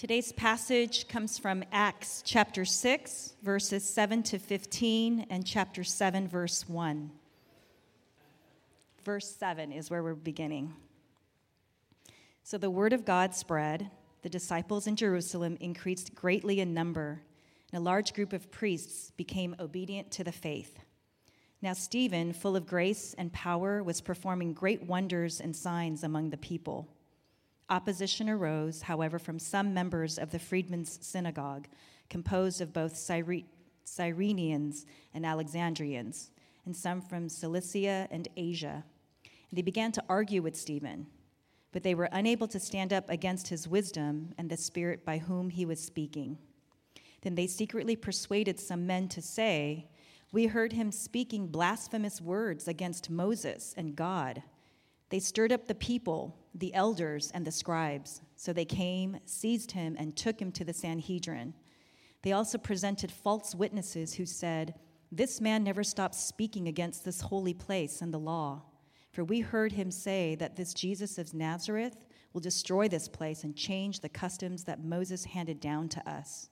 Today's passage comes from Acts chapter 6, verses 7 to 15, and chapter 7, verse 1. Verse 7 is where we're beginning. So the word of God spread. The disciples in Jerusalem increased greatly in number, and a large group of priests became obedient to the faith. Now, Stephen, full of grace and power, was performing great wonders and signs among the people. Opposition arose, however, from some members of the freedmen's synagogue, composed of both Cyre- Cyrenians and Alexandrians, and some from Cilicia and Asia. And they began to argue with Stephen, but they were unable to stand up against his wisdom and the spirit by whom he was speaking. Then they secretly persuaded some men to say, We heard him speaking blasphemous words against Moses and God. They stirred up the people, the elders, and the scribes. So they came, seized him, and took him to the Sanhedrin. They also presented false witnesses who said, This man never stops speaking against this holy place and the law. For we heard him say that this Jesus of Nazareth will destroy this place and change the customs that Moses handed down to us.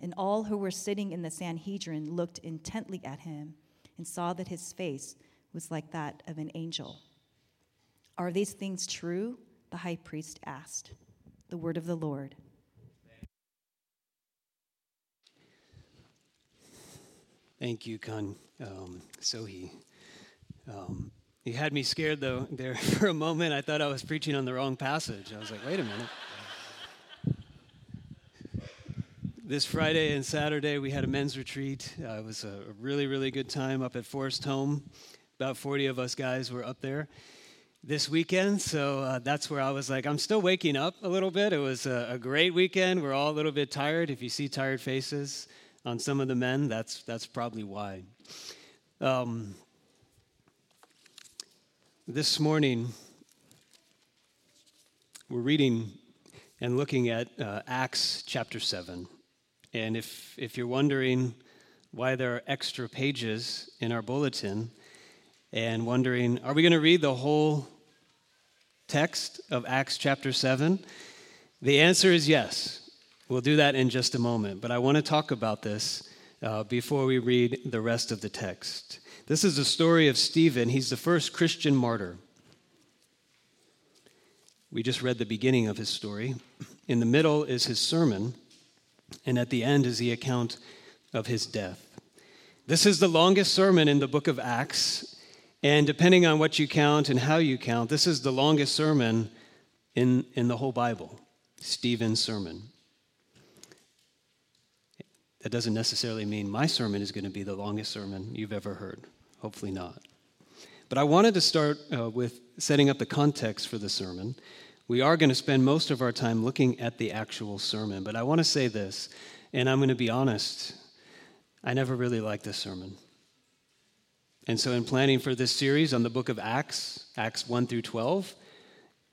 And all who were sitting in the Sanhedrin looked intently at him and saw that his face was like that of an angel. Are these things true? The high priest asked. The word of the Lord. Thank you, Khan um, Sohi. Um, you had me scared though there for a moment. I thought I was preaching on the wrong passage. I was like, wait a minute. this Friday and Saturday we had a men's retreat. Uh, it was a really, really good time up at Forest Home. About 40 of us guys were up there this weekend. So uh, that's where I was like, I'm still waking up a little bit. It was a, a, great weekend. We're all a little bit tired. If you see tired faces on some of the men, that's, that's probably why. Um, this morning, we're reading and looking at uh, Acts chapter 7. And if, if you're wondering why there are extra pages in our bulletin, and wondering, are we going to read the whole text of Acts chapter 7? The answer is yes. We'll do that in just a moment, but I want to talk about this uh, before we read the rest of the text. This is the story of Stephen. He's the first Christian martyr. We just read the beginning of his story. In the middle is his sermon, and at the end is the account of his death. This is the longest sermon in the book of Acts, and depending on what you count and how you count, this is the longest sermon in, in the whole Bible Stephen's sermon. That doesn't necessarily mean my sermon is going to be the longest sermon you've ever heard. Hopefully not. But I wanted to start uh, with setting up the context for the sermon. We are going to spend most of our time looking at the actual sermon, but I want to say this, and I'm going to be honest. I never really liked this sermon. And so, in planning for this series on the book of Acts, Acts 1 through 12,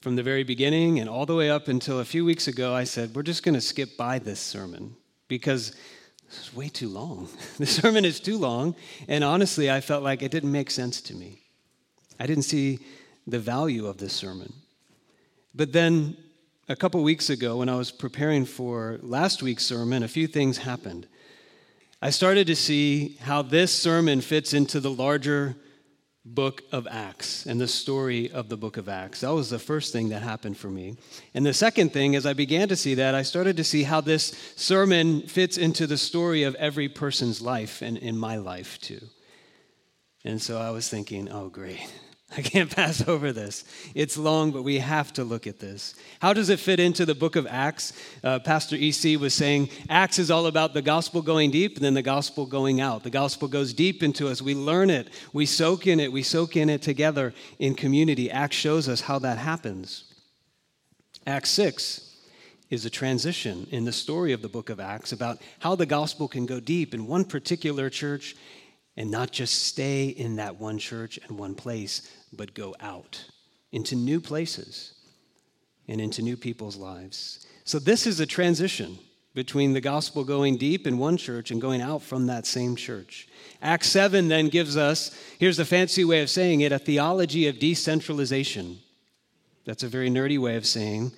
from the very beginning and all the way up until a few weeks ago, I said, we're just going to skip by this sermon because this is way too long. the sermon is too long. And honestly, I felt like it didn't make sense to me. I didn't see the value of this sermon. But then, a couple weeks ago, when I was preparing for last week's sermon, a few things happened. I started to see how this sermon fits into the larger book of Acts and the story of the book of Acts. That was the first thing that happened for me. And the second thing, as I began to see that, I started to see how this sermon fits into the story of every person's life and in my life too. And so I was thinking, oh, great. I can't pass over this. It's long, but we have to look at this. How does it fit into the book of Acts? Uh, Pastor EC was saying Acts is all about the gospel going deep and then the gospel going out. The gospel goes deep into us. We learn it, we soak in it, we soak in it together in community. Acts shows us how that happens. Acts 6 is a transition in the story of the book of Acts about how the gospel can go deep in one particular church and not just stay in that one church and one place, but go out into new places and into new people's lives. So, this is a transition between the gospel going deep in one church and going out from that same church. Acts 7 then gives us, here's a fancy way of saying it, a theology of decentralization. That's a very nerdy way of saying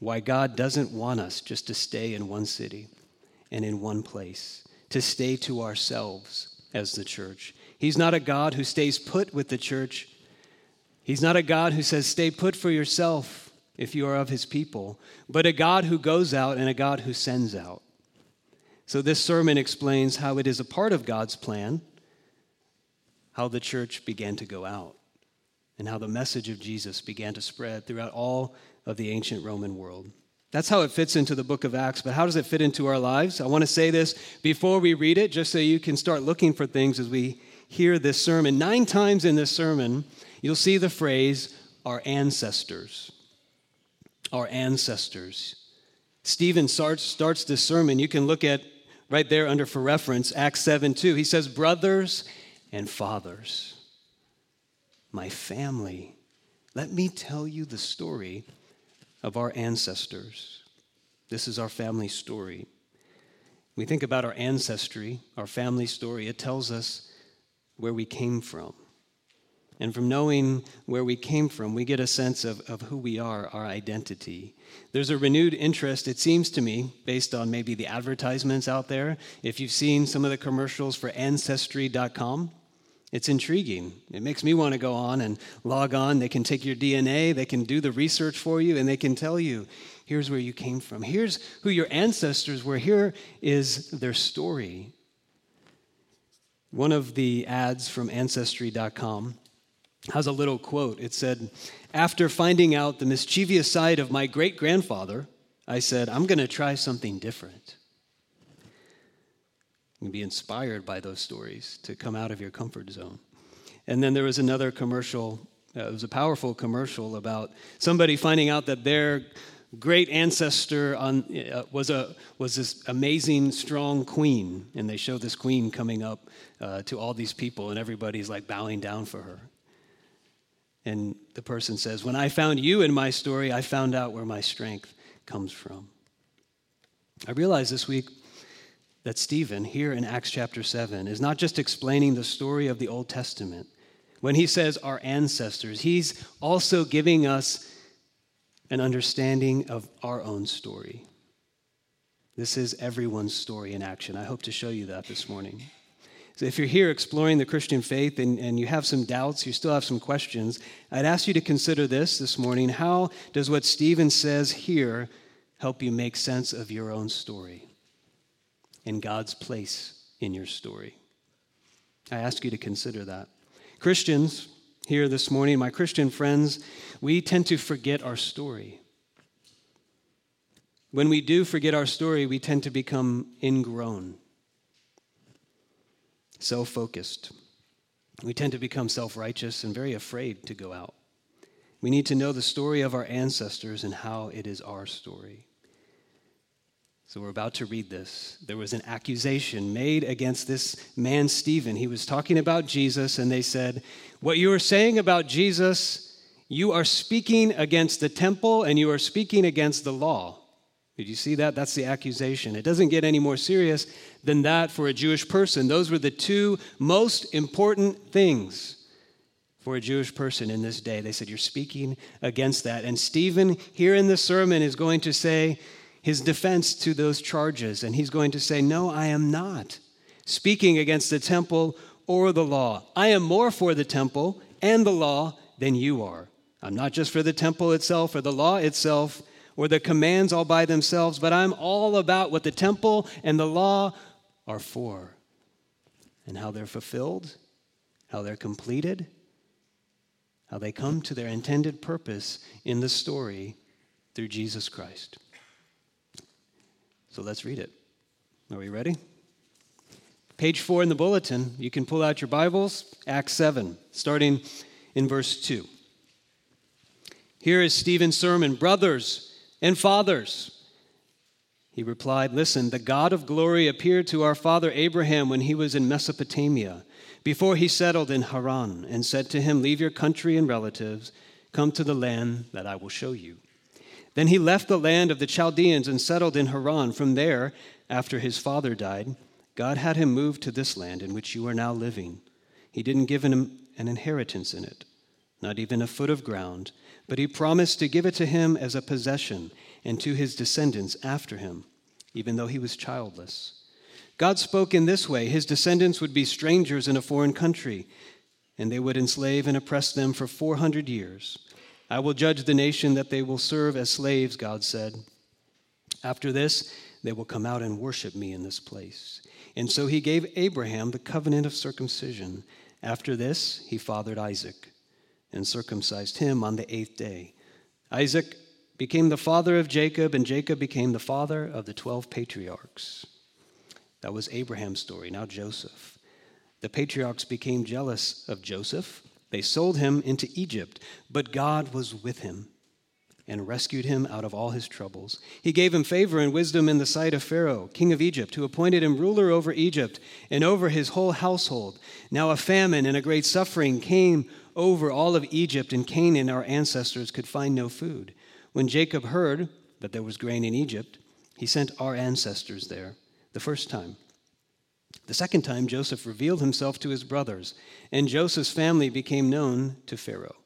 why God doesn't want us just to stay in one city and in one place, to stay to ourselves as the church. He's not a God who stays put with the church. He's not a God who says, stay put for yourself if you are of his people, but a God who goes out and a God who sends out. So, this sermon explains how it is a part of God's plan, how the church began to go out, and how the message of Jesus began to spread throughout all of the ancient Roman world. That's how it fits into the book of Acts, but how does it fit into our lives? I want to say this before we read it, just so you can start looking for things as we hear this sermon. Nine times in this sermon, you'll see the phrase, our ancestors. Our ancestors. Stephen starts, this sermon. You can look at right there under for reference, Acts 7 2. He says, Brothers and fathers, my family, let me tell you the story of our ancestors. This is our family story. We think about our ancestry, our family story, it tells us where we came from. And from knowing where we came from, we get a sense of, of who we are, our identity. There's a renewed interest, it seems to me, based on maybe the advertisements out there. If you've seen some of the commercials for Ancestry.com, it's intriguing. It makes me want to go on and log on. They can take your DNA, they can do the research for you, and they can tell you here's where you came from, here's who your ancestors were, here is their story. One of the ads from Ancestry.com has a little quote. It said, After finding out the mischievous side of my great grandfather, I said, I'm going to try something different. You can be inspired by those stories to come out of your comfort zone. And then there was another commercial, uh, it was a powerful commercial about somebody finding out that their great ancestor on, uh, was, a, was this amazing, strong queen. And they show this queen coming up uh, to all these people, and everybody's like bowing down for her. And the person says, When I found you in my story, I found out where my strength comes from. I realized this week that Stephen, here in Acts chapter 7, is not just explaining the story of the Old Testament. When he says our ancestors, he's also giving us an understanding of our own story. This is everyone's story in action. I hope to show you that this morning. So if you're here exploring the Christian faith and, and you have some doubts, you still have some questions, I'd ask you to consider this this morning. How does what Stephen says here help you make sense of your own story? and God's place in your story? I ask you to consider that. Christians, here this morning, my Christian friends, we tend to forget our story. When we do forget our story, we tend to become ingrown, self focused. We tend to become self righteous and very afraid to go out. We need to know the story of our ancestors and how it is our story. So we're about to read this. There was an accusation made against this man, Stephen. He was talking about Jesus, and they said, What you are saying about Jesus, you are speaking against the temple and you are speaking against the law. Did you see that? That's the accusation. It doesn't get any more serious than that for a Jewish person. Those were the two most important things for a Jewish person in this day. They said, You're speaking against that. And Stephen, here in the sermon, is going to say, his defense to those charges. And he's going to say, No, I am not speaking against the temple or the law. I am more for the temple and the law than you are. I'm not just for the temple itself or the law itself or the commands all by themselves, but I'm all about what the temple and the law are for and how they're fulfilled, how they're completed, how they come to their intended purpose in the story through Jesus Christ. So let's read it. Are we ready? Page four in the bulletin, you can pull out your Bibles, Acts 7, starting in verse 2. Here is Stephen's sermon Brothers and fathers. He replied, Listen, the God of glory appeared to our father Abraham when he was in Mesopotamia, before he settled in Haran, and said to him, Leave your country and relatives, come to the land that I will show you. Then he left the land of the Chaldeans and settled in Haran. From there, after his father died, God had him move to this land in which you are now living. He didn't give him an inheritance in it, not even a foot of ground, but he promised to give it to him as a possession and to his descendants after him, even though he was childless. God spoke in this way His descendants would be strangers in a foreign country, and they would enslave and oppress them for 400 years. I will judge the nation that they will serve as slaves, God said. After this, they will come out and worship me in this place. And so he gave Abraham the covenant of circumcision. After this, he fathered Isaac and circumcised him on the eighth day. Isaac became the father of Jacob, and Jacob became the father of the twelve patriarchs. That was Abraham's story. Now, Joseph. The patriarchs became jealous of Joseph. They sold him into Egypt, but God was with him and rescued him out of all his troubles. He gave him favor and wisdom in the sight of Pharaoh, king of Egypt, who appointed him ruler over Egypt and over his whole household. Now a famine and a great suffering came over all of Egypt, and Canaan, our ancestors, could find no food. When Jacob heard that there was grain in Egypt, he sent our ancestors there the first time. The second time, Joseph revealed himself to his brothers, and Joseph's family became known to Pharaoh.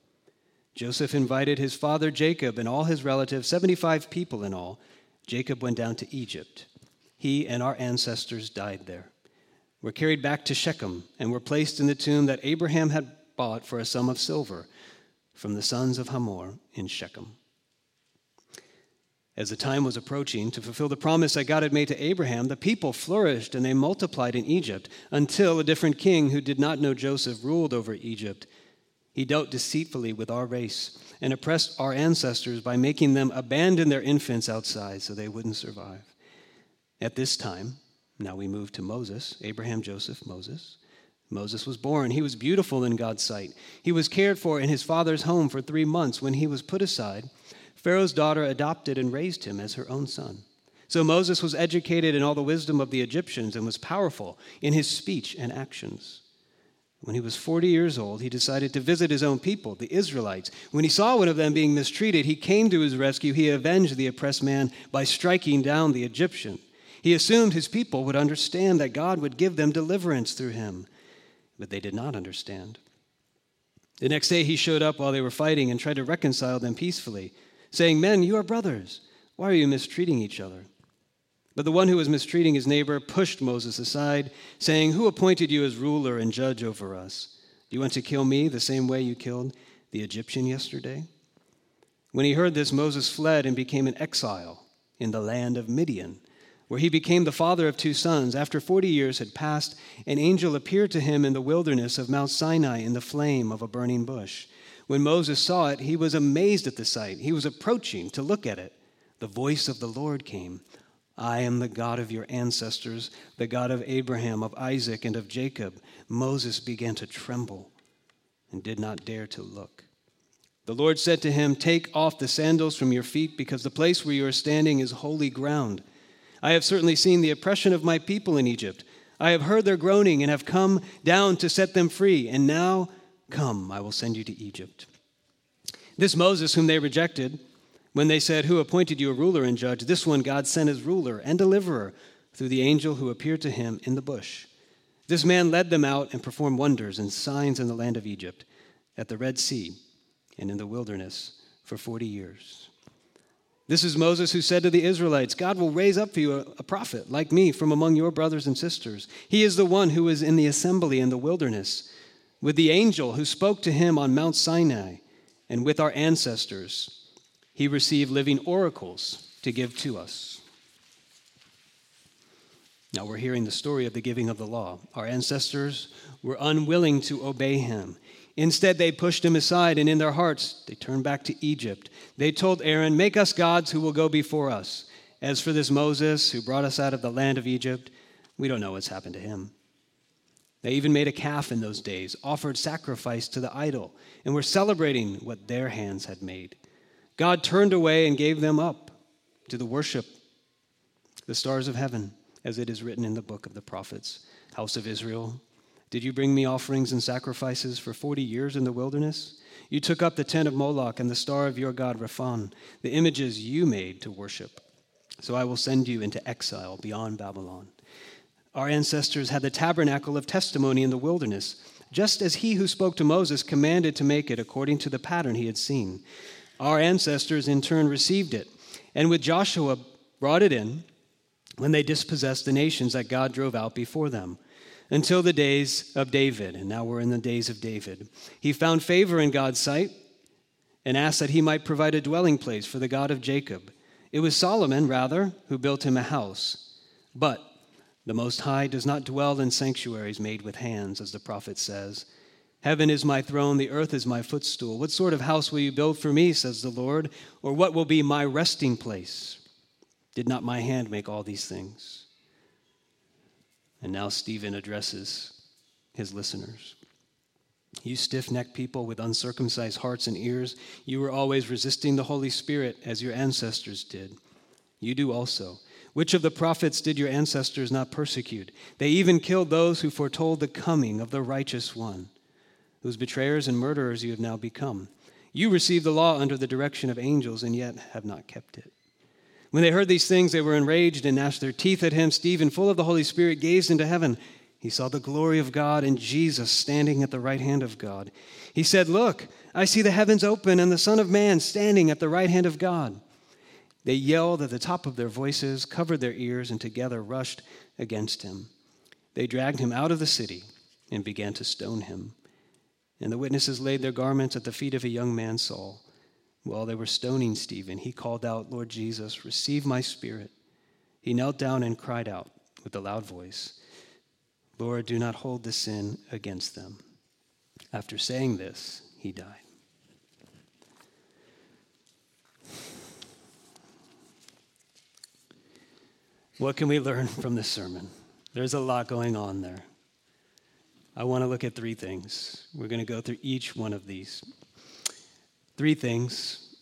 Joseph invited his father Jacob and all his relatives, 75 people in all. Jacob went down to Egypt. He and our ancestors died there. Were carried back to Shechem and were placed in the tomb that Abraham had bought for a sum of silver from the sons of Hamor in Shechem. As the time was approaching to fulfill the promise that God had made to Abraham, the people flourished and they multiplied in Egypt until a different king who did not know Joseph ruled over Egypt. He dealt deceitfully with our race and oppressed our ancestors by making them abandon their infants outside so they wouldn't survive. At this time, now we move to Moses, Abraham, Joseph, Moses. Moses was born. He was beautiful in God's sight. He was cared for in his father's home for three months when he was put aside Pharaoh's daughter adopted and raised him as her own son. So Moses was educated in all the wisdom of the Egyptians and was powerful in his speech and actions. When he was 40 years old, he decided to visit his own people, the Israelites. When he saw one of them being mistreated, he came to his rescue. He avenged the oppressed man by striking down the Egyptian. He assumed his people would understand that God would give them deliverance through him, but they did not understand. The next day, he showed up while they were fighting and tried to reconcile them peacefully saying, Men, you are brothers. Why are you mistreating each other? But the one who was mistreating his neighbor pushed Moses aside, saying, Who appointed you as ruler and judge over us? Do you want to kill me the same way you killed the Egyptian yesterday? When he heard this, Moses fled and became an exile in the land of Midian, where he became the father of two sons. After 40 years had passed, an angel appeared to him in the wilderness of Mount Sinai in the flame of a burning bush. When Moses saw it, he was amazed at the sight. He was approaching to look at it. The voice of the Lord came I am the God of your ancestors, the God of Abraham, of Isaac, and of Jacob. Moses began to tremble and did not dare to look. The Lord said to him, Take off the sandals from your feet, because the place where you are standing is holy ground. I have certainly seen the oppression of my people in Egypt. I have heard their groaning and have come down to set them free. And now Come, I will send you to Egypt. This Moses, whom they rejected, when they said, Who appointed you a ruler and judge? This one God sent as ruler and deliverer through the angel who appeared to him in the bush. This man led them out and performed wonders and signs in the land of Egypt, at the Red Sea, and in the wilderness for 40 years. This is Moses who said to the Israelites, God will raise up for you a, prophet like me from among your brothers and sisters. He is the one who was in the assembly in the wilderness with the angel who spoke to him on Mount Sinai, and with our ancestors. He received living oracles to give to us. Now we're hearing the story of the giving of the law. Our ancestors were unwilling to obey him. Instead, they pushed him aside, and in their hearts, they turned back to Egypt. They told Aaron, Make us gods who will go before us. As for this Moses, who brought us out of the land of Egypt, we don't know what's happened to him. They even made a calf in those days, offered sacrifice to the idol, and were celebrating what their hands had made. God turned away and gave them up to the worship, the stars of heaven, as it is written in the book of the prophets. House of Israel, did you bring me offerings and sacrifices for 40 years in the wilderness? You took up the tent of Moloch and the star of your god Rephan, the images you made to worship. So I will send you into exile beyond Babylon. Our ancestors had the tabernacle of testimony in the wilderness, just as he who spoke to Moses commanded to make it according to the pattern he had seen. Our ancestors in turn received it, and with Joshua brought it in when they dispossessed the nations that God drove out before them until the days of David. And now we're in the days of David. He found favor in God's sight and asked that he might provide a dwelling place for the God of Jacob. It was Solomon, rather, who built him a house. But the Most High does not dwell in sanctuaries made with hands, as the prophet says. Heaven is my throne, the earth is my footstool. What sort of house will you build for me, says the Lord? Or what will be my resting place? Did not my hand make all these things? And now Stephen addresses his listeners. You stiff necked people with uncircumcised hearts and ears, you were always resisting the Holy Spirit as your ancestors did. You do also. Which of the prophets did your ancestors not persecute? They even killed those who foretold the coming of the righteous one, whose betrayers and murderers you have now become. You received the law under the direction of angels and yet have not kept it. When they heard these things, they were enraged and gnashed their teeth at him. Stephen, full of the Holy Spirit, gazed into heaven. He saw the glory of God and Jesus standing at the right hand of God. He said, Look, I see the heavens open and the Son of Man standing at the right hand of God. They yelled at the top of their voices, covered their ears, and together rushed against him. They dragged him out of the city and began to stone him. And the witnesses laid their garments at the feet of a young man, Saul. While they were stoning Stephen, he called out, Lord Jesus, receive my spirit. He knelt down and cried out with a loud voice, Lord, do not hold the sin against them. After saying this, he died. What can we learn from this sermon? There's a lot going on there. I want to look at three things. We're going to go through each one of these. Three things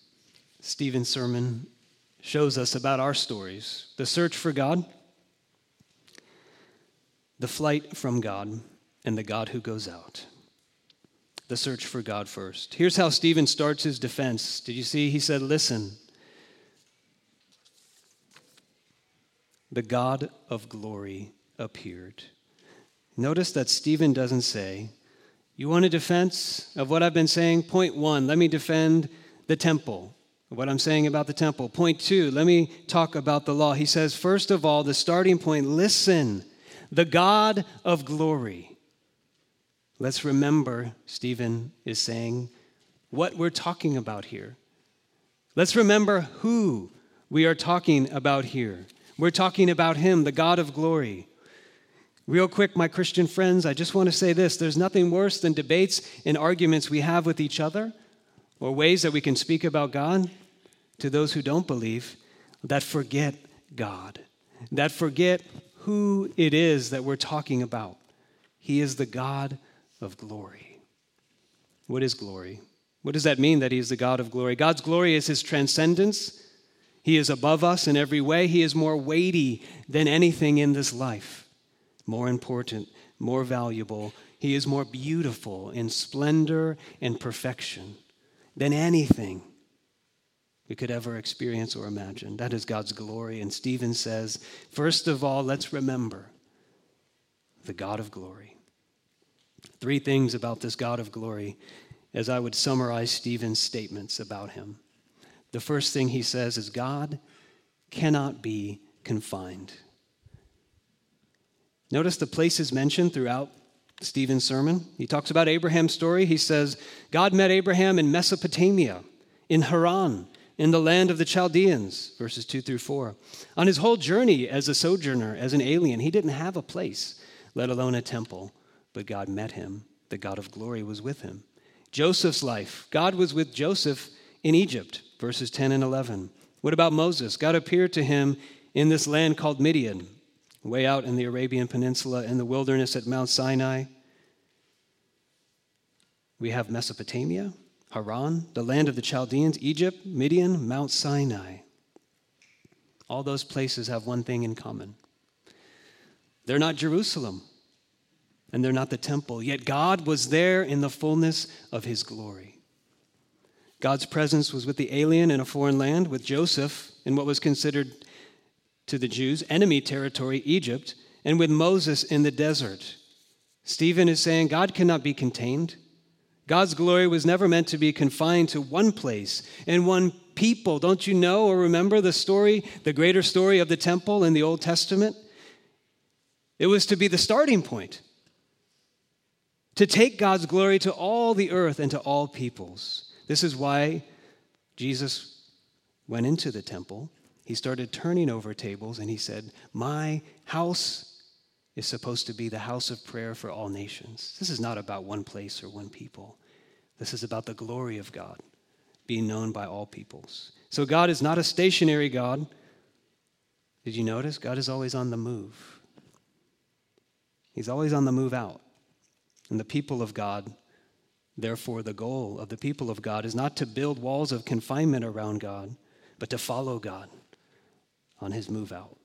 Stephen's sermon shows us about our stories the search for God, the flight from God, and the God who goes out. The search for God first. Here's how Stephen starts his defense. Did you see? He said, Listen, the God of glory appeared. Notice that Stephen doesn't say, you want a defense of what I've been saying? Point one, let me defend the temple, what I'm saying about the temple. Point two, let me talk about the law. He says, first of all, the starting point listen, the God of glory. Let's remember, Stephen is saying, what we're talking about here. Let's remember who we are talking about here. We're talking about Him, the God of glory. Real quick, my Christian friends, I just want to say this there's nothing worse than debates and arguments we have with each other or ways that we can speak about God to those who don't believe that forget God, that forget who it is that we're talking about. He is the God of glory. What is glory? What does that mean that He is the God of glory? God's glory is His transcendence. He is above us in every way. He is more weighty than anything in this life more important, more valuable. He is more beautiful in splendor and perfection than anything we could ever experience or imagine. That is God's glory. And Stephen says, first of all, let's remember the God of glory. Three things about this God of glory as I would summarize Stephen's statements about him. The first thing he says is God cannot be confined. Notice the places mentioned throughout Stephen's sermon. He talks about Abraham's story. He says, God met Abraham in Mesopotamia, in Haran, in the land of the Chaldeans, verses 2 through 4. On his whole journey as a sojourner, as an alien, he didn't have a place, let alone a temple, but God met him. The God of glory was with him. Joseph's life, God was with Joseph in Egypt, verses 10 and 11. What about Moses? God appeared to him in this land called Midian, way out in the Arabian Peninsula in the wilderness at Mount Sinai. We have Mesopotamia, Haran, the land of the Chaldeans, Egypt, Midian, Mount Sinai. All those places have one thing in common they're not Jerusalem, and they're not the temple, yet God was there in the fullness of his glory. God's presence was with the alien in a foreign land, with Joseph in what was considered to the Jews, enemy territory, Egypt, and with Moses in the desert. Stephen is saying God cannot be contained. God's glory was never meant to be confined to one place and one people. Don't you know or remember the story, the greater story of the temple in the Old Testament? It was to be the starting point, to take God's glory to all the earth and to all peoples. This is why Jesus went into the temple. He started turning over tables and he said, My house is supposed to be the house of prayer for all nations. This is not about one place or one people. This is about the glory of God being known by all peoples. So God is not a stationary God. Did you notice? God is always on the move. He's always on the move out. And the people of God, therefore, the goal of the people of God is not to build walls of confinement around God, but to follow God on his move out.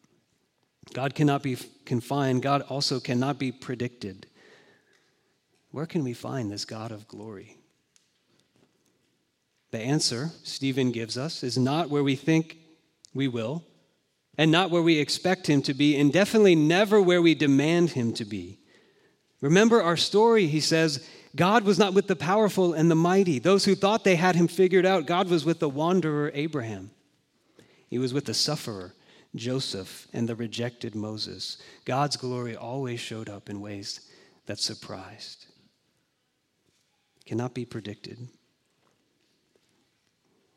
God cannot be confined, God also cannot be predicted. Where can we find this God of glory? The answer Stephen gives us is not where we think we will, and not where we expect him to be, and definitely never where we demand him to be. Remember our story, he says, God was not with the powerful and the mighty, those who thought they had him figured out. God was with the wanderer Abraham, he was with the sufferer Joseph, and the rejected Moses. God's glory always showed up in ways that surprised. cannot be predicted.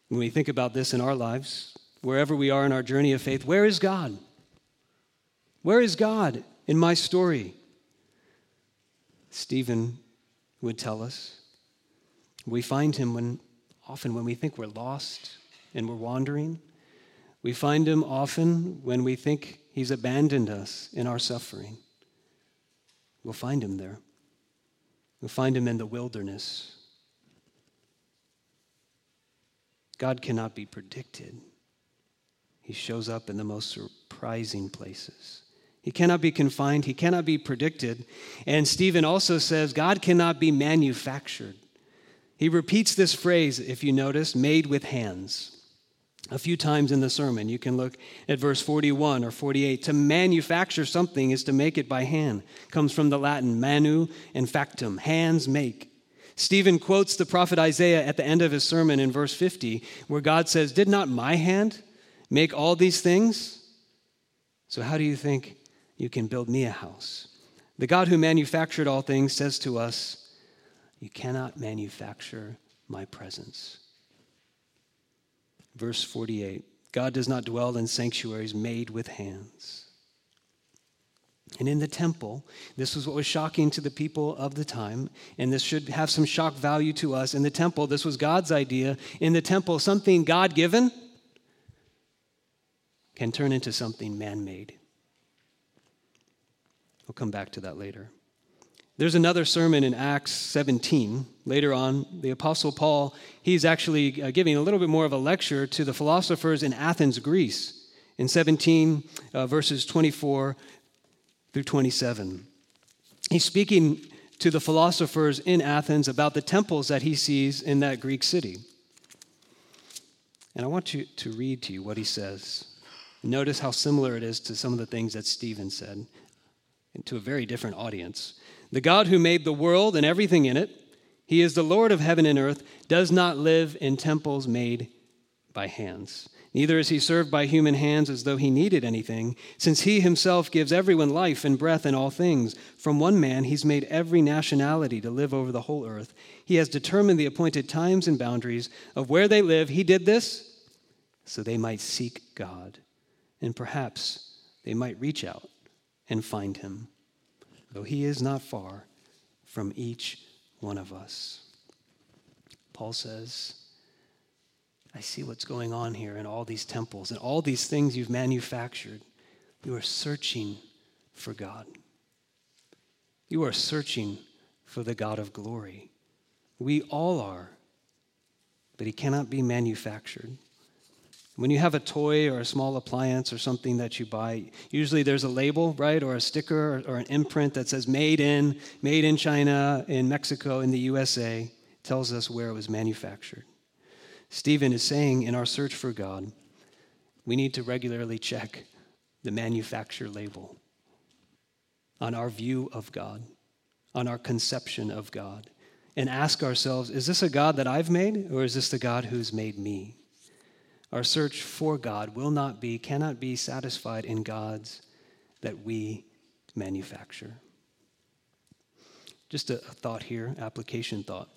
When we think about this in our lives, wherever we are in our journey of faith, where is God? Where is God in my story? Stephen would tell us. We find him when often when we think we're lost and we're wandering. We find him often when we think he's abandoned us in our suffering. We'll find him there. We'll find him in the wilderness. God cannot be predicted. He shows up in the most surprising places. He cannot be confined, he cannot be predicted. And Stephen also says God cannot be manufactured. He repeats this phrase, if you notice, made with hands a few times in the sermon. You can look at verse 41 or 48. To manufacture something is to make it by hand. Comes from the Latin manu and factum, hands make. Stephen quotes the prophet Isaiah at the end of his sermon in verse 50, where God says, Did not my hand make all these things? So, how do you think you can build me a house? The God who manufactured all things says to us, You cannot manufacture my presence. Verse 48 God does not dwell in sanctuaries made with hands. And in the temple, this was what was shocking to the people of the time, and this should have some shock value to us. In the temple, this was God's idea. In the temple, something God given can turn into something man made. We'll come back to that later. There's another sermon in Acts 17. Later on, the Apostle Paul, he's actually uh, giving a little bit more of a lecture to the philosophers in Athens, Greece, in 17, uh, verses 24 through 27. He's speaking to the philosophers in Athens about the temples that he sees in that Greek city. And I want you to read to you what he says. Notice how similar it is to some of the things that Stephen said, and to a very different audience. The God who made the world and everything in it, he is the Lord of heaven and earth, does not live in temples made by hands. Neither is he served by human hands as though he needed anything, since he himself gives everyone life and breath and all things. From one man he's made every nationality to live over the whole earth. He has determined the appointed times and boundaries of where they live. He did this so they might seek God, and perhaps they might reach out and find him though he is not far from each one of us. Paul says, I see what's going on here in all these temples and all these things you've manufactured. You are searching for God. You are searching for the God of glory. We all are, but he cannot be manufactured. When you have a toy or a small appliance or something that you buy, usually there's a label, right, or a sticker or, an imprint that says made in, made in China, in Mexico, in the USA. It tells us where it was manufactured. Stephen is saying in our search for God, we need to regularly check the manufacture label on our view of God, on our conception of God, and ask ourselves is this a God that I've made, or is this the God who's made me? Our search for God will not be, cannot be satisfied in gods that we manufacture. Just a, thought here, application thought.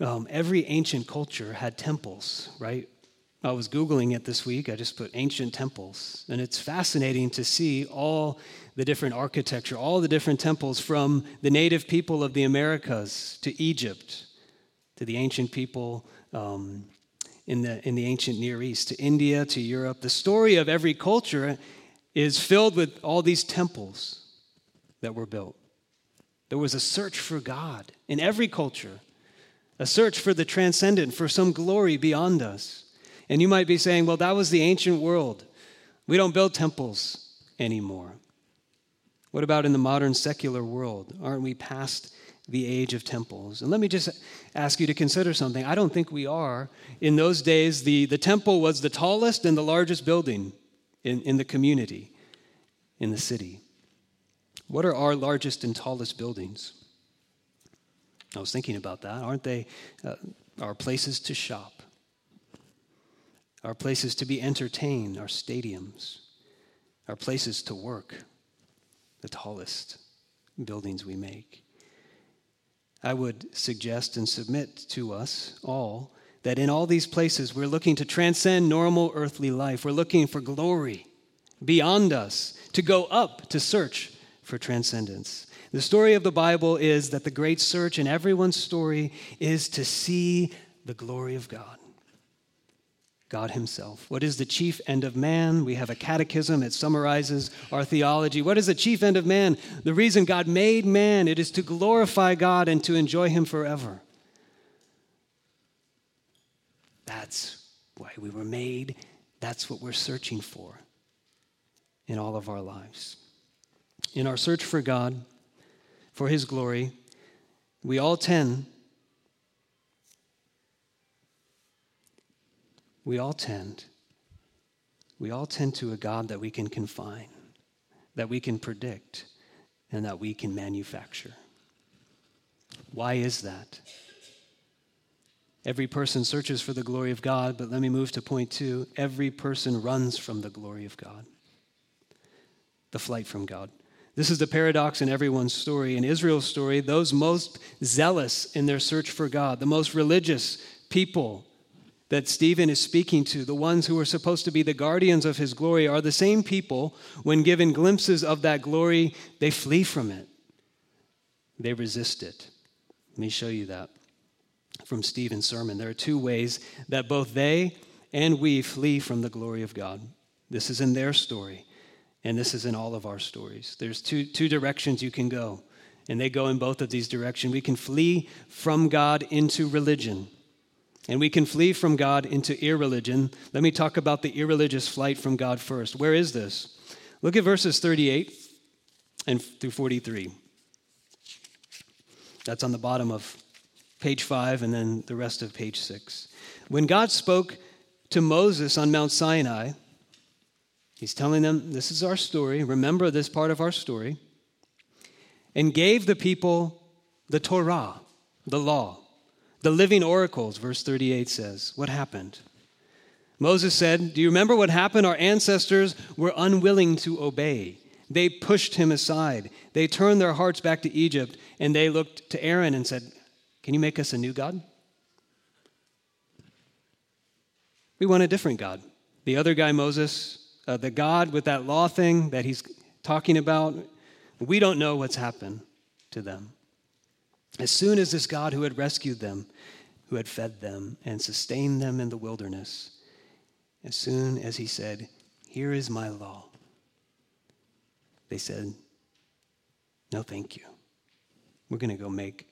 Um, every ancient culture had temples, right? I was Googling it this week. I just put ancient temples. And it's fascinating to see all the different architecture, all the different temples from the native people of the Americas to Egypt, to the ancient people um, in, the, in the ancient Near East, to India, to Europe. The story of every culture is filled with all these temples that were built. There was a search for God in every culture, a search for the transcendent, for some glory beyond us. And you might be saying, well, that was the ancient world. We don't build temples anymore. What about in the modern secular world? Aren't we past the age of temples? And let me just ask you to consider something. I don't think we are. In those days, the, the temple was the tallest and the largest building in, in the community, in the city. What are our largest and tallest buildings? I was thinking about that. Aren't they uh, our places to shop? Our places to be entertained, our stadiums, our places to work, the tallest buildings we make. I would suggest and submit to us all that in all these places we're looking to transcend normal earthly life. We're looking for glory beyond us, to go up to search for transcendence. The story of the Bible is that the great search in everyone's story is to see the glory of God. God Himself. What is the chief end of man? We have a catechism, it summarizes our theology. What is the chief end of man? The reason God made man, it is to glorify God and to enjoy Him forever. That's why we were made. That's what we're searching for in all of our lives. In our search for God, for His glory, we all tend, we all tend, we all tend to a God that we can confine, that we can predict, and that we can manufacture. Why is that? Every person searches for the glory of God, but let me move to point two. Every person runs from the glory of God, the flight from God. This is the paradox in everyone's story. In Israel's story, those most zealous in their search for God, the most religious people that Stephen is speaking to, the ones who are supposed to be the guardians of his glory, are the same people, when given glimpses of that glory, they flee from it. They resist it. Let me show you that from Stephen's sermon. There are two ways that both they and we flee from the glory of God. This is in their story. And this is in all of our stories. There's two, two directions you can go, and they go in both of these directions. We can flee from God into religion, and we can flee from God into irreligion. Let me talk about the irreligious flight from God first. Where is this? Look at verses 38 and through 43. That's on the bottom of page 5 and then the rest of page 6. When God spoke to Moses on Mount Sinai, He's telling them, This is our story. Remember this part of our story. And gave the people the Torah, the law, the living oracles, verse 38 says. What happened? Moses said, Do you remember what happened? Our ancestors were unwilling to obey. They pushed him aside. They turned their hearts back to Egypt, and they looked to Aaron and said, Can you make us a new God? We want a different God. The other guy, Moses, uh, the God with that law thing that he's talking about, we don't know what's happened to them. As soon as this God who had rescued them, who had fed them and sustained them in the wilderness, as soon as he said, Here is my law, they said, No, thank you. We're going to go make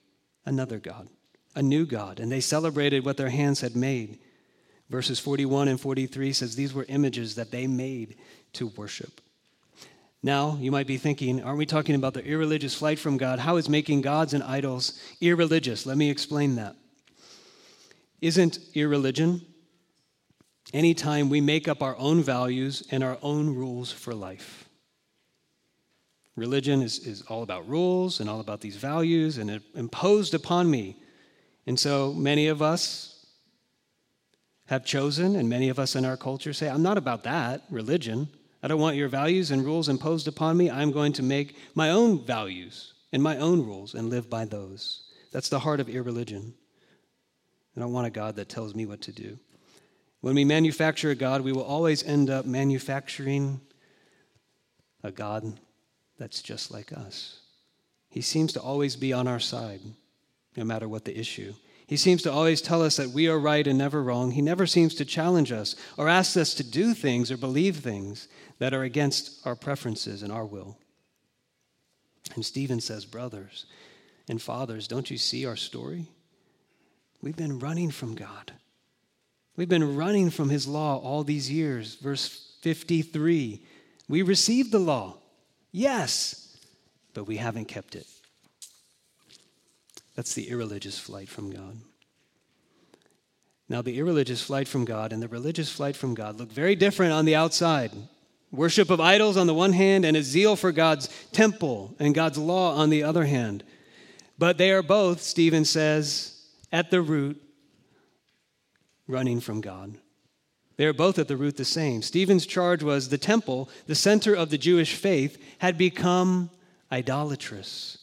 another God, a new God. And they celebrated what their hands had made. Verses 41 and 43 says these were images that they made to worship. Now, you might be thinking, aren't we talking about the irreligious flight from God? How is making gods and idols irreligious? Let me explain that. Isn't irreligion anytime we make up our own values and our own rules for life? Religion is, is all about rules and all about these values and it imposed upon me. And so many of us have chosen, and many of us in our culture say, I'm not about that, religion. I don't want your values and rules imposed upon me. I'm going to make my own values and my own rules and live by those. That's the heart of irreligion. I don't want a God that tells me what to do. When we manufacture a God, we will always end up manufacturing a God that's just like us. He seems to always be on our side, no matter what the issue. He seems to always tell us that we are right and never wrong. He never seems to challenge us or ask us to do things or believe things that are against our preferences and our will. And Stephen says, Brothers and fathers, don't you see our story? We've been running from God. We've been running from his law all these years. Verse 53 We received the law, yes, but we haven't kept it. That's the irreligious flight from God. Now, the irreligious flight from God and the religious flight from God look very different on the outside. Worship of idols on the one hand, and a zeal for God's temple and God's law on the other hand. But they are both, Stephen says, at the root running from God. They are both at the root the same. Stephen's charge was the temple, the center of the Jewish faith, had become idolatrous.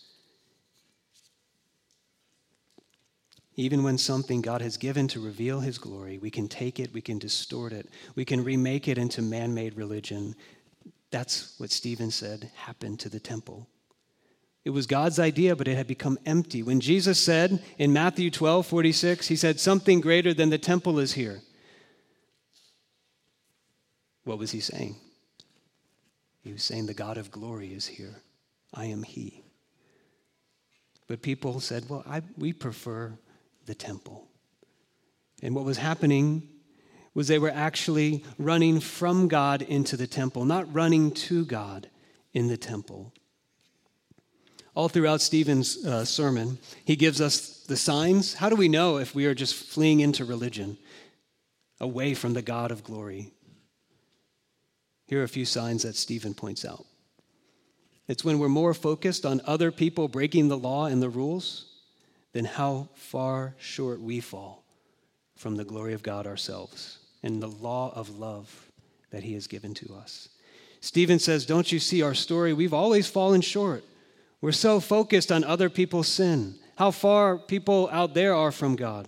Even when something God has given to reveal his glory, we can take it, we can distort it, we can remake it into man made religion. That's what Stephen said happened to the temple. It was God's idea, but it had become empty. When Jesus said in Matthew 12 46, he said, Something greater than the temple is here. What was he saying? He was saying, The God of glory is here. I am he. But people said, Well, I, we prefer the temple. And what was happening was they were actually running from God into the temple, not running to God in the temple. All throughout Stephen's uh, sermon, he gives us the signs. How do we know if we are just fleeing into religion, away from the God of glory? Here are a few signs that Stephen points out. It's when we're more focused on other people breaking the law and the ruls than how far short we fall from the glory of God ourselves and the law of love that he has given to us. Stephen says, Don't you see our story? We've always fallen short. We're so focused on other people's sin, how far people out there are from God.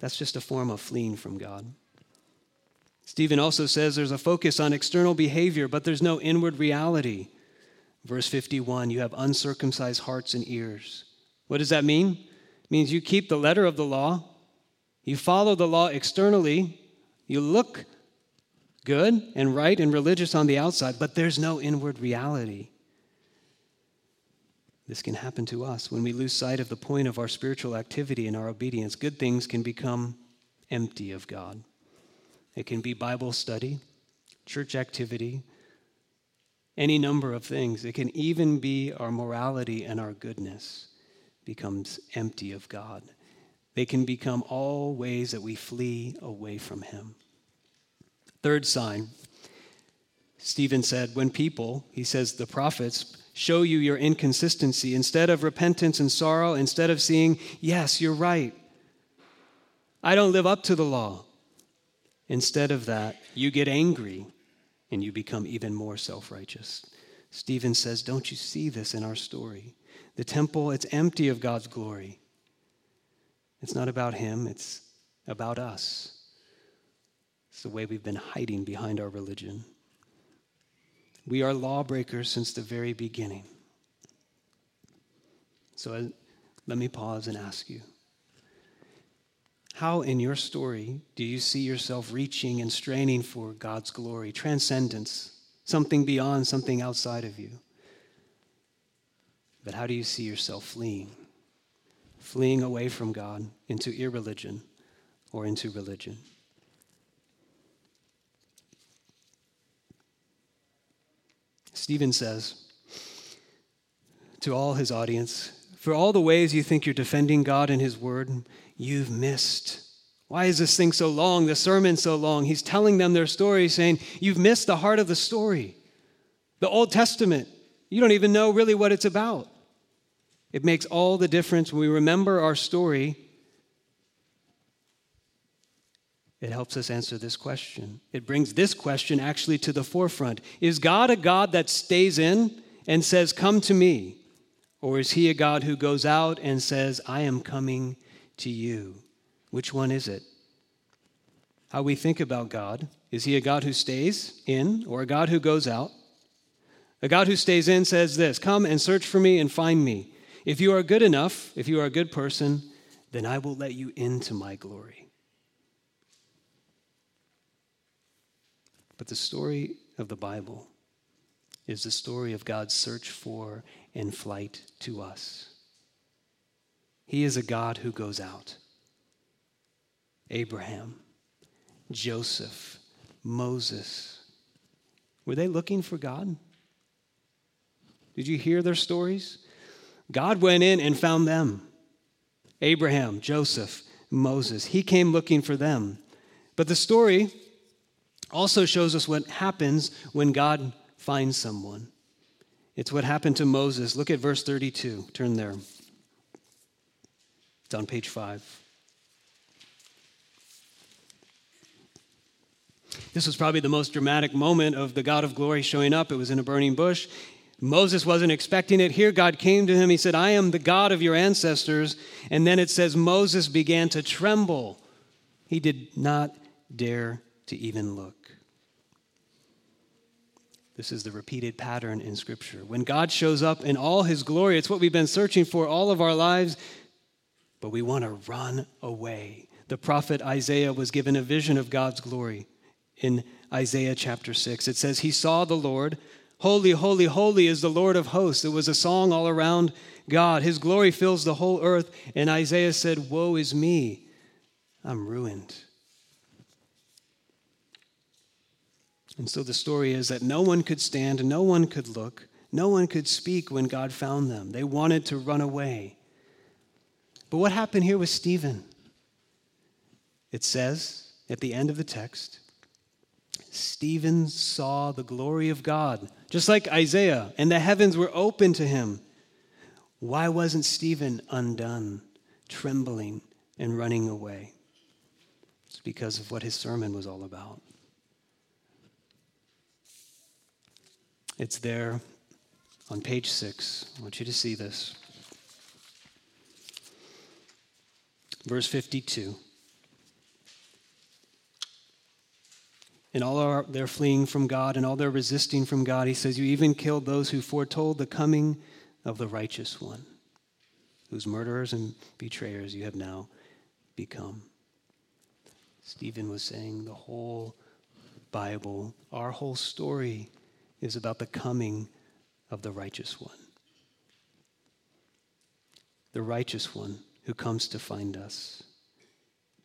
That's just a form of fleeing from God. Stephen also says there's a focus on external behavior, but there's no inward reality. Verse 51 you have uncircumcised hearts and ears. What does that mean? It means you keep the letter of the law, you follow the law externally, you look good and right and religious on the outside, but there's no inward reality. This can happen to us when we lose sight of the point of our spiritual activity and our obedience. Good things can become empty of God. It can be Bible study, church activity, any number of things. It can even be our morality and our goodness becomes empty of God. They can become all ways that we flee away from Him. Third sign, Stephen said, when people, he says the prophets, show you your inconsistency. Instead of repentance and sorrow, instead of seeing, yes, you're right, I don't live up to the law. Instead of that, you get angry and you become even more self righteous. Stephen says, Don't you see this in our story? The temple, it's empty of God's glory. It's not about Him, it's about us. It's the way we've been hiding behind our religion. We are lawbreakers since the very beginning. So let me pause and ask you how in your story do you see yourself reaching and straining for God's glory, transcendence, something beyond, something outside of you? But how do you see yourself fleeing? Fleeing away from God into irreligion or into religion? Stephen says to all his audience, For all the ways you think you're defending God and his word, you've missed. Why is this thing so long, the sermon so long? He's telling them their story, saying, You've missed the heart of the story. The Old Testament, you don't even know really what it's about. It makes all the difference when we remember our story it helps us answer this question. It brings this question actually to the forefront Is God a God that stays in and says, Come to me? Or is he a God who goes out and says, I am coming to you? Which one is it? How we think about God. Is he a God who stays in or a God who goes out? A God who stays in says this Come and search for me and find me. If you are good enough, if you are a good person, then I will let you into my glory. But the story of the Bible is the story of God's search for and flight to us. He is a God who goes out. Abraham, Joseph, Moses, were they looking for God? Did you hear their stories? God went in and found them. Abraham, Joseph, Moses. He came looking for them. But the story also shows us what happens when God finds someone. It's what happened to Moses. Look at verse 32. Turn there. It's on page 5. This was probably the most dramatic moment of the God of glory showing up. It was in a burning bush. Moses wasn't expecting it. Here, God came to him. He said, I am the God of your ancestors. And then it says, Moses began to tremble. He did not dare to even look. This is the repeated pattern in Scripture. When God shows up in all his glory, it's what we've been searching for all of our lives, but we want to run away. The prophet Isaiah was given a vision of God's glory in Isaiah chapter 6. It says, He saw the Lord. Holy, holy, holy is the Lord of hosts. It was a song all around God. His glory fills the whole earth. And Isaiah said, Woe is me. I'm ruined. And so the story is that no one could stand, no one could look, no one could speak when God found them. They wanted to run away. But what happened here with Stephen? It says at the end of the text, Stephen saw the glory of God, just like Isaiah, and the heavens were open to him. Why wasn't Stephen undone, trembling, and running away? It's because of what his sermon was all about. It's there on page six. I want you to see this. Verse 52. In all are, they're fleeing from God and all they're resisting from God, he says, You even killed those who foretold the coming of the righteous one, whose murderers and betrayers you have now become. Stephen was saying the whole Bible, our whole story is about the coming of the righteous one. The righteous one who comes to find us.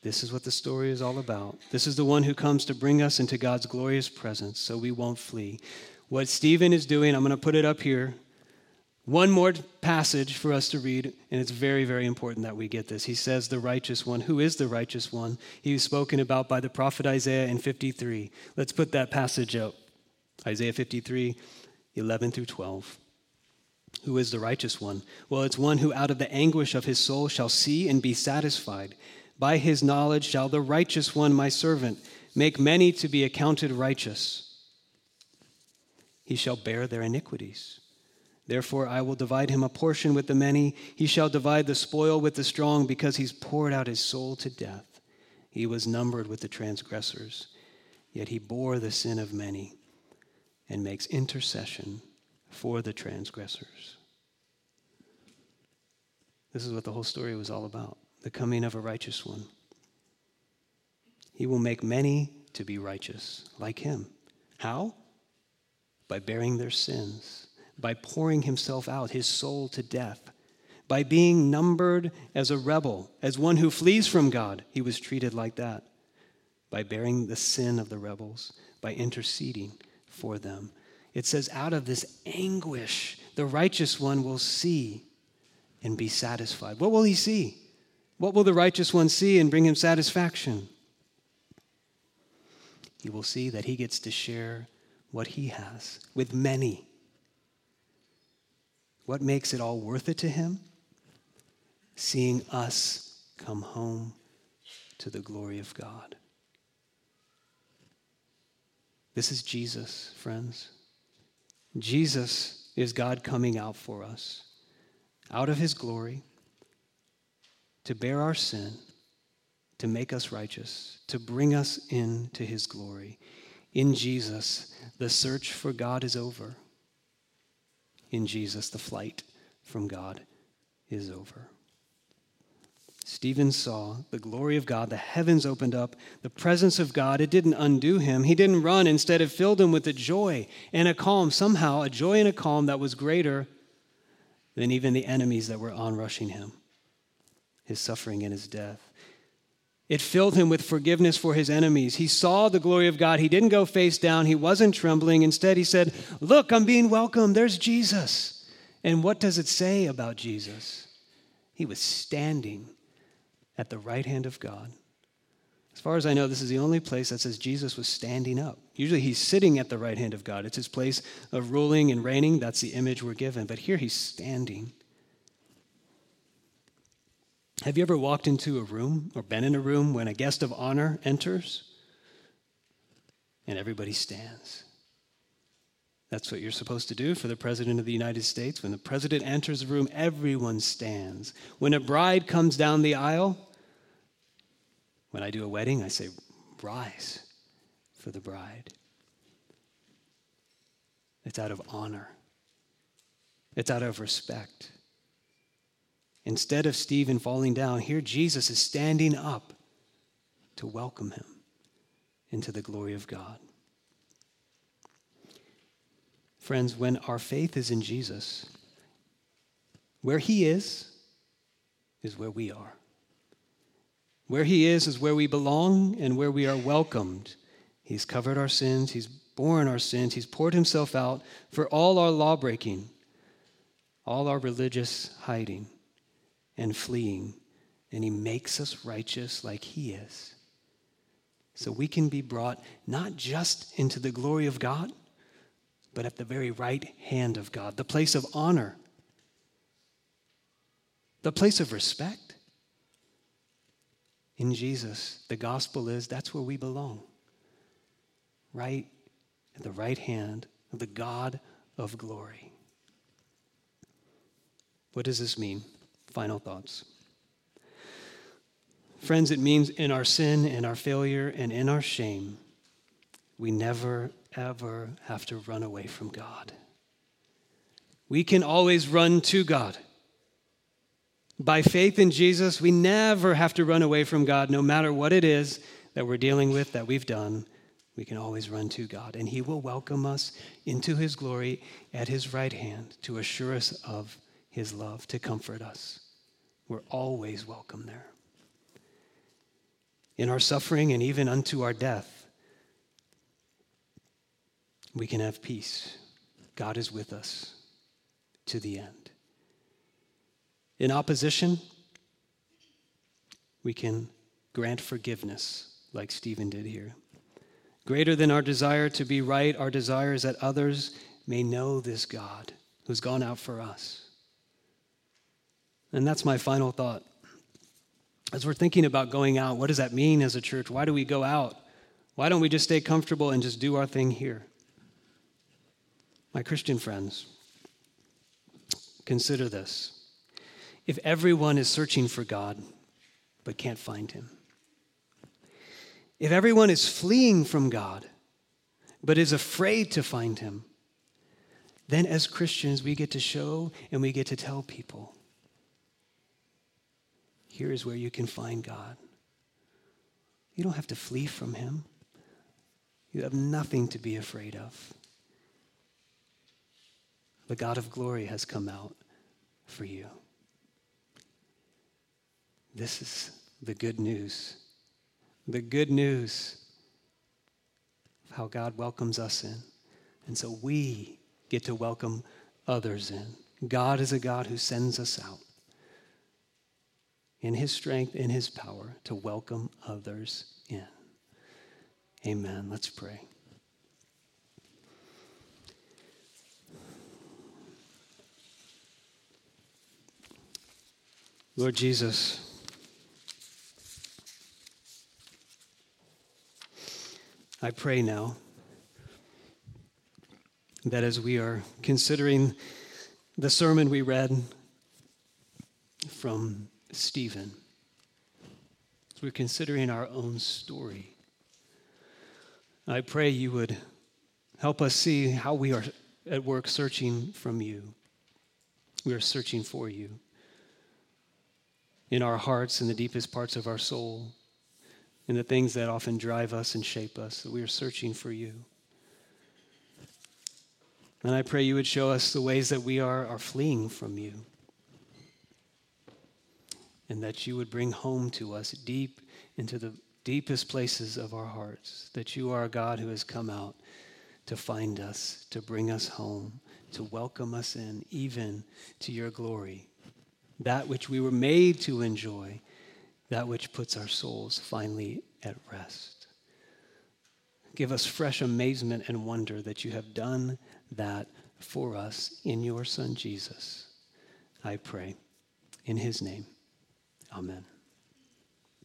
This is what the story is all about. This is the one who comes to bring us into God's glorious presence so we won't flee. What Stephen is doing, I'm going to put it up here. One more passage for us to read, and it's very, very important that we get this. He says, The righteous one. Who is the righteous one? He was spoken about by the prophet Isaiah in 53. Let's put that passage up. Isaiah 53, 11 through 12. Who is the righteous one? Well, it's one who out of the anguish of his soul shall see and be satisfied. By his knowledge shall the righteous one, my servant, make many to be accounted righteous. He shall bear their iniquities. Therefore, I will divide him a portion with the many. He shall divide the spoil with the strong, because he's poured out his soul to death. He was numbered with the transgressors, yet he bore the sin of many and makes intercession for the transgressors. This is what the whole story was all about the coming of a righteous one. He will make many to be righteous, like him. How? By bearing their sins, by pouring himself out, his soul to death, by being numbered as a rebel, as one who flees from God. He was treated like that, by bearing the sin of the rebels, by interceding for them. It says, out of this anguish, the righteous one will see and be satisfied. What will he see? What will the righteous one see and bring him satisfaction? He will see that he gets to share what he has with many. What makes it all worth it to him? Seeing us come home to the glory of God. This is Jesus, friends. Jesus is God coming out for us, out of his glory, to bear our sin, to make us righteous, to bring us into his glory. In Jesus, the search for God is over. In Jesus, the flight from God is over. Stephen saw the glory of God, the heavens opened up, the presence of God. It didn't undo him. He didn't run. Instead, it filled him with a joy and a calm, somehow, a joy and a calm that was greater than even the enemies that were onrushing him, his suffering and his death. It filled him with forgiveness for his enemies. He saw the glory of God. He didn't go face down, he wasn't trembling. Instead, he said, Look, I'm being welcomed. There's Jesus. And what does it say about Jesus? He was standing at the right hand of God. As far as I know, this is the only place that says Jesus was standing up. Usually he's sitting at the right hand of God. It's his place of ruling and reigning. That's the image we're given. But here he's standing. Have you ever walked into a room or been in a room when a guest of honor enters and everybody stands? That's what you're supposed to do for the President of the United States. When the President enters the room, everyone stands. When a bride comes down the aisle, when I do a wedding, I say, rise for the bride. It's out of honor, it's out of respect. Instead of Stephen falling down, here Jesus is standing up to welcome him into the glory of God. Friends, when our faith is in Jesus, where He is, is where we are. Where He is, is where we belong and where we are welcomed. He's covered our sins, He's borne our sins, He's poured Himself out for all our law breaking, all our religious hiding and fleeing, and He makes us righteous like He is. So we can be brought not just into the glory of God but at the very right hand of God, the place of honor, the place of respect. In Jesus, the gospel is that's where we belong, right at the right hand of the God of glory. What does this mean? Final thoughts. Friends, it means in our sin, in our failure, and in our shame, we never ever have to run away from God. We can always run to God. By faith in Jesus, we never have to run away from God, no matter what it is that we're dealing with, that we've done. We can always run to God, and He will welcome us into His glory at His right hand to assure us of His love, to comfort us. We're always welcome there. In our suffering and even unto our death, we can have peace. God is with us to the end. In opposition, we can grant forgiveness like Stephen did here. Greater than our desire to be right, our desire is that others may know this God who's gone out for us. And that's my final thought. As we're thinking about going out, what does that mean as a church? Why do we go out? Why don't we just stay comfortable and just do our thing here? My Christian friends, consider this. If everyone is searching for God but can't find him, if everyone is fleeing from God but is afraid to find him, then as Christians, we get to show and we get to tell people here is where you can find God. You don't have to flee from him, you have nothing to be afraid of the God of glory has come out for you. This is the good news. The good news of how God welcomes us in. And so we get to welcome others in. God is a God who sends us out in his strength, in his power, to welcome others in. Amen. Let's pray. Lord Jesus, I pray now that as we are considering the sermon we read from Stephen, as we're considering our own story, I pray you would help us see how we are at work searching from you. We are searching for you in our hearts, in the deepest parts of our soul, in the things that often drive us and shape us, that we are searching for you. And I pray you would show us the ways that we are, are fleeing from you. And that you would bring home to us deep into the deepest places of our hearts. That you are a God who has come out to find us, to bring us home, to welcome us in, even to your glory. That which we were made to enjoy, that which puts our souls finally at rest. Give us fresh amazement and wonder that you have done that for us in your Son Jesus. I pray. In his name, amen.